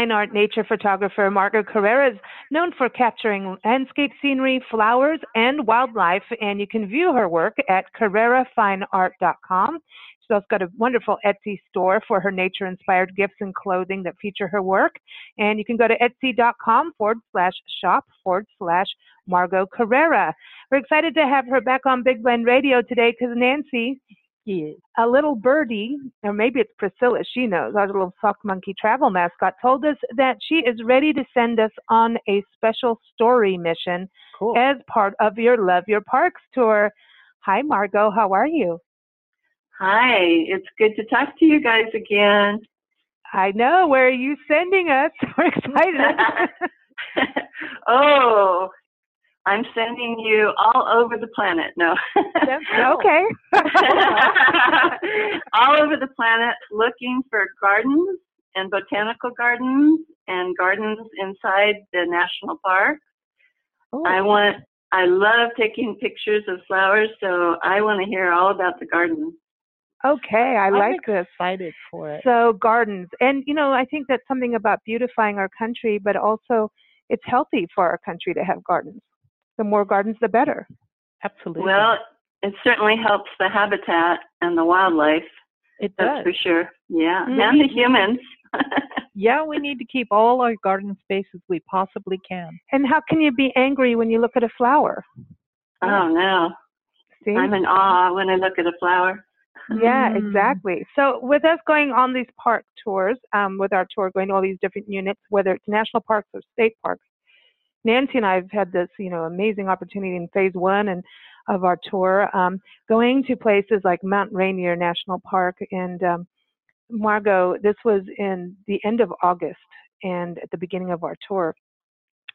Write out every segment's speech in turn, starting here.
Fine art nature photographer Margot Carrera is known for capturing landscape scenery, flowers, and wildlife, and you can view her work at carrerafineart.com. She's also got a wonderful Etsy store for her nature inspired gifts and clothing that feature her work. And you can go to etsy.com forward slash shop forward slash Margot Carrera. We're excited to have her back on Big Blend Radio today because Nancy, a little birdie, or maybe it's Priscilla, she knows, our little sock monkey travel mascot, told us that she is ready to send us on a special story mission Cool. as part of your Love Your Parks tour. Hi, Margot. How are you? Hi, it's good to talk to you guys again. I know. Where are you sending us? We're excited. oh, I'm sending you all over the planet. No. okay. all over the planet looking for gardens and botanical gardens and gardens inside the national park. Oh. I want I love taking pictures of flowers, so I want to hear all about the gardens. Okay, I I'm like this. excited for it. So gardens, and you know, I think that's something about beautifying our country, but also it's healthy for our country to have gardens. The more gardens, the better. Absolutely. Well, it certainly helps the habitat and the wildlife. it That's does. for sure. Yeah, Mhm. and the humans. Yeah, we need to keep all our garden spaces we possibly can. And how can you be angry when you look at a flower? oh no, See? I'm in awe when I look at a flower. Yeah, Mm. exactly. So with us going on these park tours, um, with our tour going to all these different units, whether it's national parks or state parks, Nancy and I have had this, you know, amazing opportunity in phase one and of our tour, um, going to places like Mount Rainier National Park and um, Margot. This was in the end of August and at the beginning of our tour,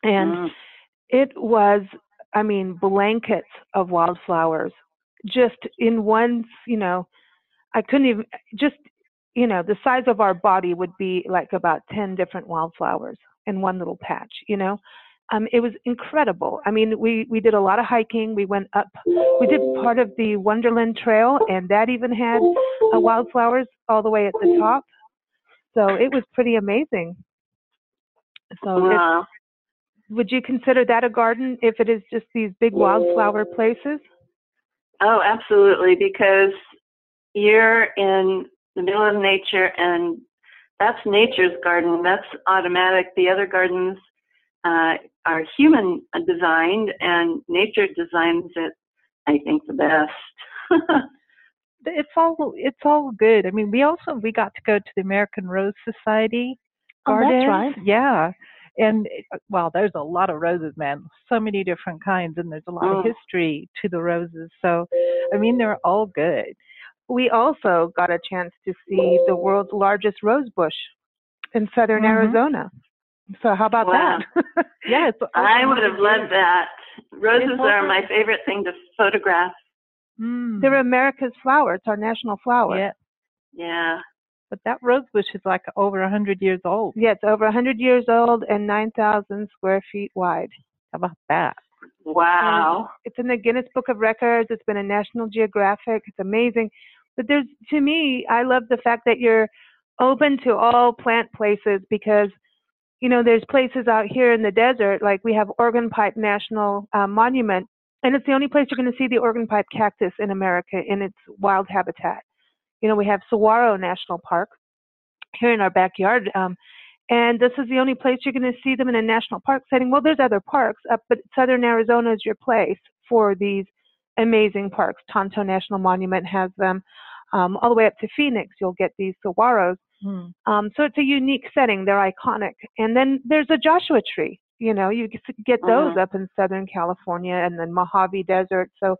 and Mm. it was, I mean, blankets of wildflowers just in one, you know, I couldn't even, just, you know, the size of our body would be like about 10 different wildflowers in one little patch, you know. Um, it was incredible. I mean, we, we did a lot of hiking. We went up, we did part of the Wonderland Trail, and that even had uh, wildflowers all the way at the top. So it was pretty amazing. So Wow. would you consider that a garden if it is just these big wildflower places? Oh, absolutely, because you're in the middle of nature and that's nature's garden. That's automatic. The other gardens uh, are human designed and nature designs it, I think, the best. It's all it's all good. I mean, we also we got to go to the American Rose Society Oh, that's right. Yeah. And well, there's a lot of roses, man. So many different kinds, and there's a lot Mm. of history to the roses. So, I mean, they're all good. We also got a chance to see the world's largest rose bush in southern Mhm. Arizona. So how about Wow. that? Yeah, it's I would have loved that. Roses It's are my favorite thing to photograph. Mm. They're America's flower. It's our national flower. Yeah, Yeah. but that rose bush is like over a hundred years old. Yeah, it's over 100 years old and 9,000 square feet wide. How about that? Wow. It's in the Guinness Book of Records. It's been in National Geographic. It's amazing. But there's, to me, I love the fact that you're open to all plant places because, you know, there's places out here in the desert, like we have Organ Pipe National uh, Monument, and it's the only place you're going to see the Organ Pipe cactus in America in its wild habitat. You know, we have Saguaro National Park here in our backyard. Um, and this is the only place you're going to see them in a national park setting. Well, there's other parks, uh, but Southern Arizona is your place for these amazing parks. Tonto National Monument has them. Um, all the way up to Phoenix, you'll get these saguaros. Hmm. Um, so it's a unique setting. They're iconic. And then there's a Joshua tree. You know, you get those Mhm. up in Southern California and then Mojave Desert. So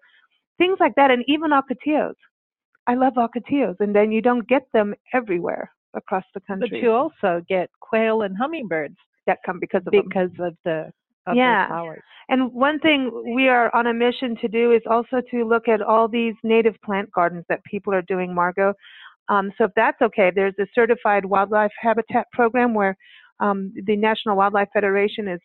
things like that, and even ocotillos. I love ocotillos, and then you don't get them everywhere across the country. But you also get quail and hummingbirds that come because of them. because of the of Yeah. flowers. And one thing we are on a mission to do is also to look at all these native plant gardens that people are doing, Margot. Um, so if that's okay, there's a certified wildlife habitat program where um, the National Wildlife Federation is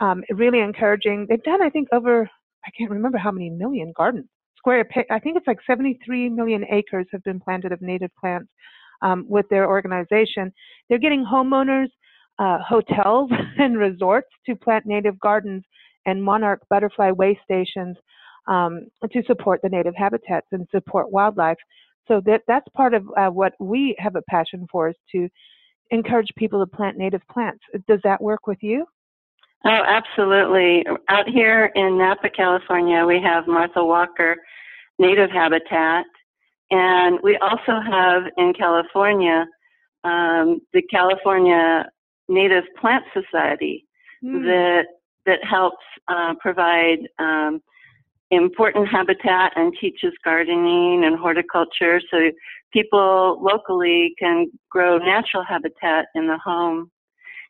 um, really encouraging. They've done, I think, over I can't remember how many million gardens square. I think it's like 73 million acres have been planted of native plants um, with their organization. They're getting homeowners, uh, hotels, and resorts to plant native gardens and monarch butterfly way stations um, to support the native habitats and support wildlife. So that that's part of uh, what we have a passion for is to encourage people to plant native plants. Does that work with you? Oh, absolutely. Out here in Napa, California, we have Martha Walker Native Habitat, and we also have in California um, the California Native Plant Society Hmm. that that helps uh, provide um, important habitat and teaches gardening and horticulture, so people locally can grow natural habitat in the home.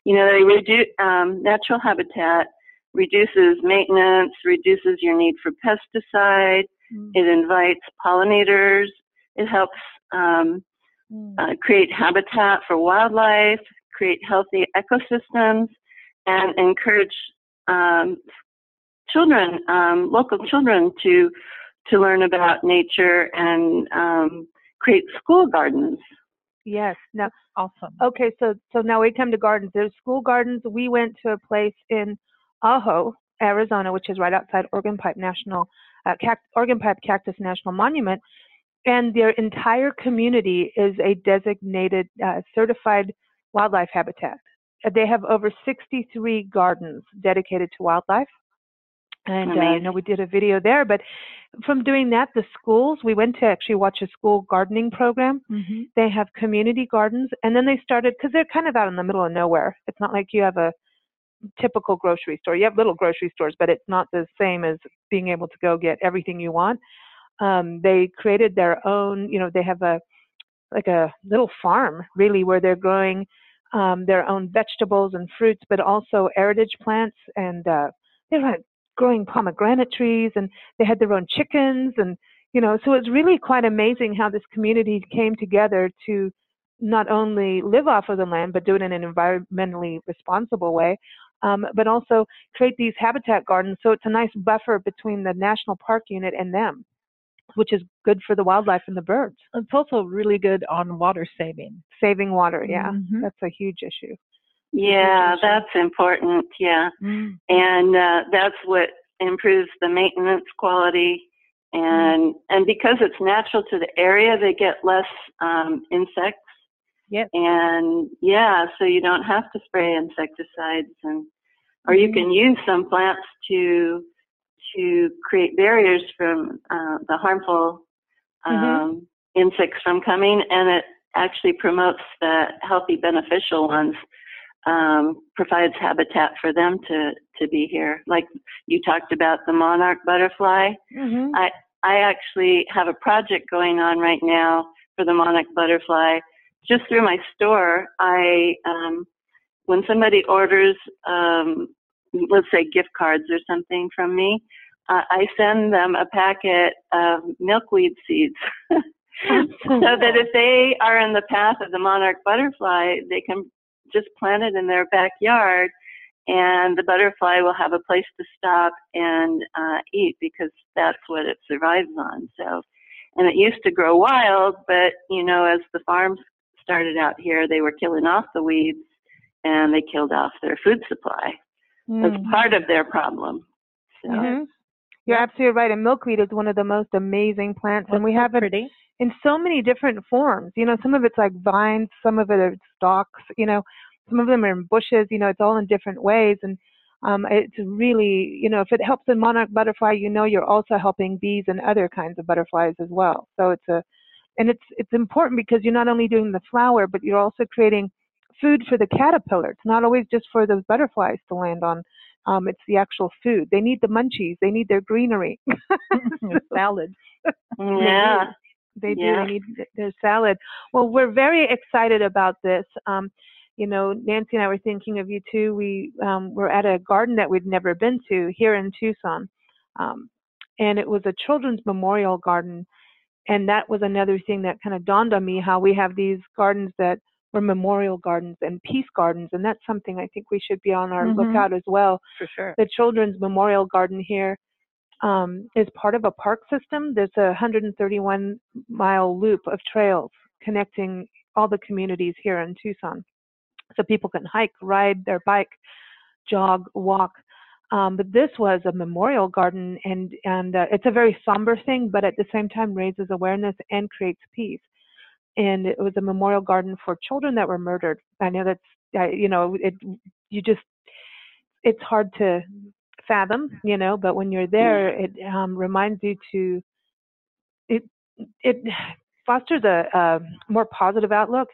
You know, they reduce um, natural habitat reduces maintenance, reduces your need for pesticide. Mm. It invites pollinators. It helps um, Mm. uh, create habitat for wildlife, create healthy ecosystems, and encourage um, children, um, local children, to to learn about nature and um, create school gardens. Yes. Now, awesome. okay. So so now we come to gardens. There's school gardens. We went to a place in Ajo, Arizona, which is right outside Organ Pipe National, uh, Cact- Organ Pipe Cactus National Monument, and their entire community is a designated uh, certified wildlife habitat. They have over 63 gardens dedicated to wildlife. And uh, I know we did a video there, but from doing that, the schools, we went to actually watch a school gardening program. Mm-hmm. They have community gardens, and then they started because they're kind of out in the middle of nowhere. It's not like you have a typical grocery store. You have little grocery stores, but it's not the same as being able to go get everything you want. Um, they created their own, you know, they have a like a little farm really where they're growing um, their own vegetables and fruits, but also heritage plants, and uh, they're like growing pomegranate trees, and they had their own chickens, and you know, so it's really quite amazing how this community came together to not only live off of the land, but do it in an environmentally responsible way, um, but also create these habitat gardens. So it's a nice buffer between the national park unit and them, which is good for the wildlife and the birds. It's also really good on water saving. Saving water, yeah, Mhm. that's a huge issue. Yeah, that's important. Yeah. Mm. and uh, that's what improves the maintenance quality and and because it's natural to the area they get less um, insects Yep. and yeah so you don't have to spray insecticides and or you can use some plants to to create barriers from uh, the harmful um, insects from coming and it actually promotes the healthy beneficial ones um, provides habitat for them to to be here. Like you talked about the monarch butterfly. Mm-hmm. I actually have a project going on right now for the monarch butterfly. Just through my store, I um, when somebody orders, um, let's say gift cards or something from me, uh, I send them a packet of milkweed seeds. so that if they are in the path of the monarch butterfly, they can just plant it in their backyard and the butterfly will have a place to stop and uh, eat because that's what it survives on. So, and it used to grow wild, but you know, as the farms started out here, they were killing off the weeds and they killed off their food supply. That's Mm. part of their problem. So, Mhm. You're absolutely right. And milkweed is one of the most amazing plants, and we so have it pretty. in so many different forms. You know, some of it's like vines, some of it are stalks. You know, some of them are in bushes. You know, it's all in different ways, and um, it's really, you know, if it helps the monarch butterfly, you know, you're also helping bees and other kinds of butterflies as well. So it's a and it's it's important because you're not only doing the flower, but you're also creating food for the caterpillar. It's not always just for those butterflies to land on. Um, it's the actual food. They need the munchies. They need their greenery. salad. Yeah. They do. Yeah. They need their salad. Well, we're very excited about this. Um, you know, Nancy and I were thinking of you too. We um, were at a garden that we'd never been to here in Tucson, um, and it was a children's memorial garden. And that was another thing that kind of dawned on me how we have these gardens that were memorial gardens and peace gardens, and that's something I think we should be on our Mhm. lookout as well For sure. the Children's Memorial Garden here um, is part of a park system. There's a 131 mile loop of trails connecting all the communities here in Tucson. So people can hike, ride their bike, jog, walk. Um, but this was a memorial garden, and and uh, it's a very somber thing, but at the same time raises awareness and creates peace. And it was a memorial garden for children that were murdered. I know that's you know it you just it's hard to fathom, you know, but when you're there, it um, reminds you to it it fosters a, a more positive outlook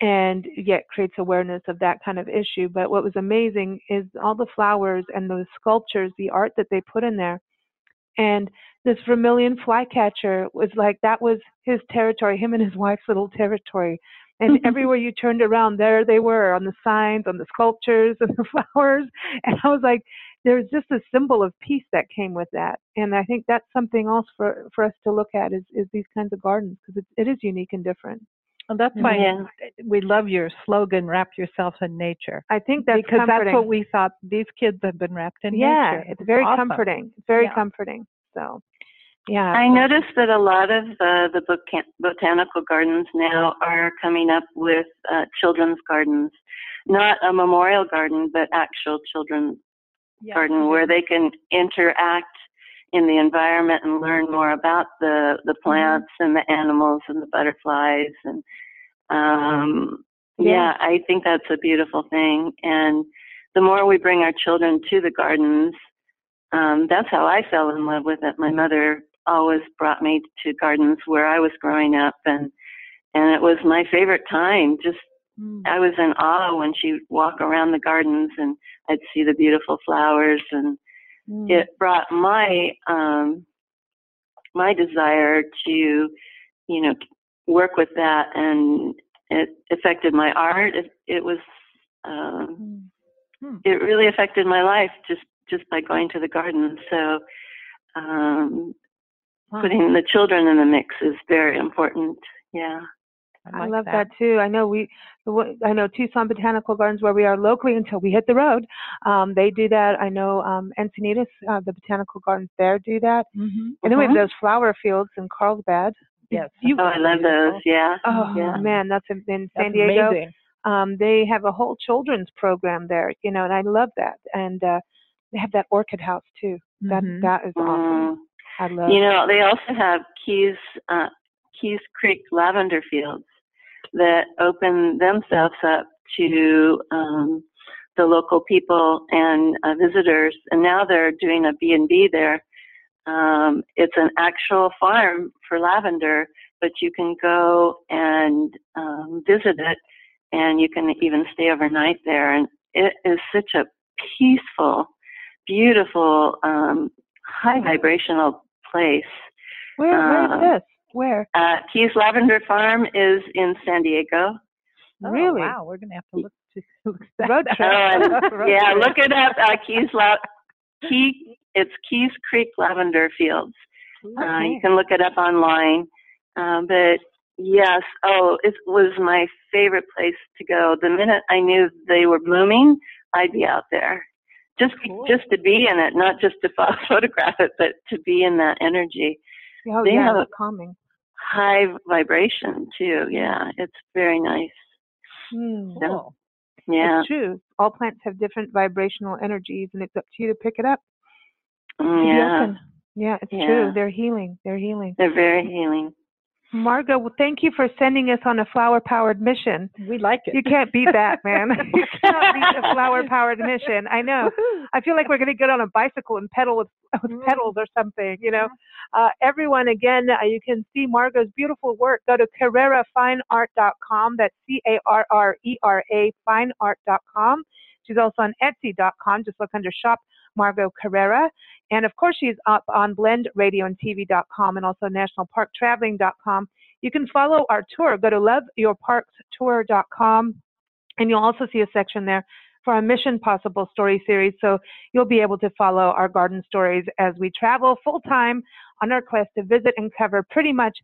and yet creates awareness of that kind of issue. But what was amazing is all the flowers and those sculptures, the art that they put in there. And this vermilion flycatcher was like that was his territory, him and his wife's little territory. And everywhere you turned around, there they were on the signs, on the sculptures, and the flowers. And I was like, there's just a symbol of peace that came with that. And I think that's something else for for us to look at is is these kinds of gardens because it, it is unique and different. And that's why Yeah. we love your slogan, "Wrap yourself in nature," I think that's because comforting. that's what we thought. These kids have been wrapped in yeah, nature. it's very awesome. comforting. It's very Yeah. comforting. So, yeah. I noticed that a lot of uh, the bocan- botanical gardens now are coming up with uh, children's gardens, not a memorial garden, but actual children's Yeah. garden where they can interact in the environment and learn more about the the plants and the animals and the butterflies and um Yeah. yeah i think that's a beautiful thing and the more we bring our children to the gardens um that's how i fell in love with it my mother always brought me to gardens where i was growing up and and it was my favorite time just Mm. I was in awe when she'd walk around the gardens and I'd see the beautiful flowers and Mm. it brought my um my desire to you know work with that and it affected my art it, it was um Mm. Hmm. it really affected my life just just by going to the garden so um Wow. putting the children in the mix is very important yeah I like love that. too. I know we, I know Tucson Botanical Gardens where we are locally until we hit the road. Um, they do that. I know um, Encinitas, uh, the botanical gardens there, do that. Mm-hmm. And then we have Mhm. those flower fields in Carlsbad. Yes. You, oh i love those yeah oh yeah man, that's in, in That's San Diego. amazing. Um, they have a whole children's program there, you know, and I love that. And uh, they have that orchid house too. That Mhm. that is awesome. Mm. I love. You know, they also have Keys uh, Keys Creek lavender fields that open themselves up to um, the local people and uh, visitors. And now they're doing a B and B there. Um, it's an actual farm for lavender, but you can go and um, visit it, and you can even stay overnight there. And it is such a peaceful, beautiful, um, high vibrational place. where where uh, is this? Where? Uh, Keys Lavender Farm is in San Diego. Oh, really? Wow, we're gonna have to look to look that Road up. trip. Oh, and- yeah, look it up. Uh, Keys La- Key, it's Keys Creek Lavender Fields. Uh, you can look it up online. Um, but yes, oh, it was my favorite place to go. The minute I knew they were blooming, I'd be out there. Just, Cool. just to be in it, not just to photograph it, but to be in that energy. Oh they yeah, have a- calming. High vibration too. Yeah, it's very nice. Hmm. Cool. Yeah. It's true. All plants have different vibrational energies, and it's up to you to pick it up. Mm, Yeah. Yeah, it's Yeah. true. They're healing. They're healing. They're very healing. Margot, well, thank you for sending us on a flower powered mission. We like it. You can't beat that, man. you can't beat a flower powered mission. I know. I feel like we're going to get on a bicycle and pedal with, with Mm. pedals or something, you know. Uh, everyone, again, uh, you can see Margot's beautiful work. Go to carrerafineart.com. That's C A R R E R A fineart.com. She's also on Etsy.com. Just look under Shop Margot Carrera. And of course, she's up on blendradioandtv.com and also nationalparktraveling.com. You can follow our tour. Go to loveyourparkstour.com and you'll also see a section there for our Mission Possible story series. So you'll be able to follow our garden stories as we travel full time on our quest to visit and cover pretty much.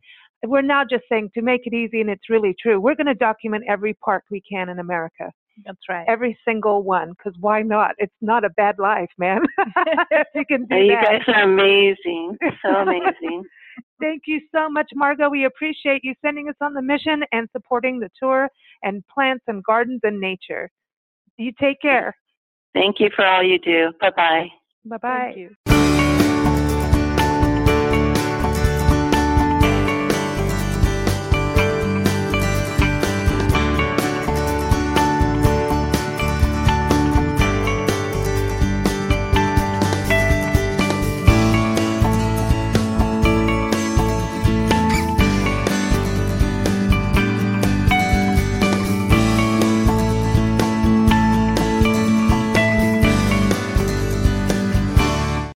We're now just saying to make it easy, and it's really true. We're going to document every park we can in America That's right. every single one because why not it's not a bad life man you can do you that guys are amazing. So amazing. thank you so much margot we appreciate you sending us on the mission and supporting the tour and plants and gardens and nature you take care Thank you for all you do. Bye bye. bye bye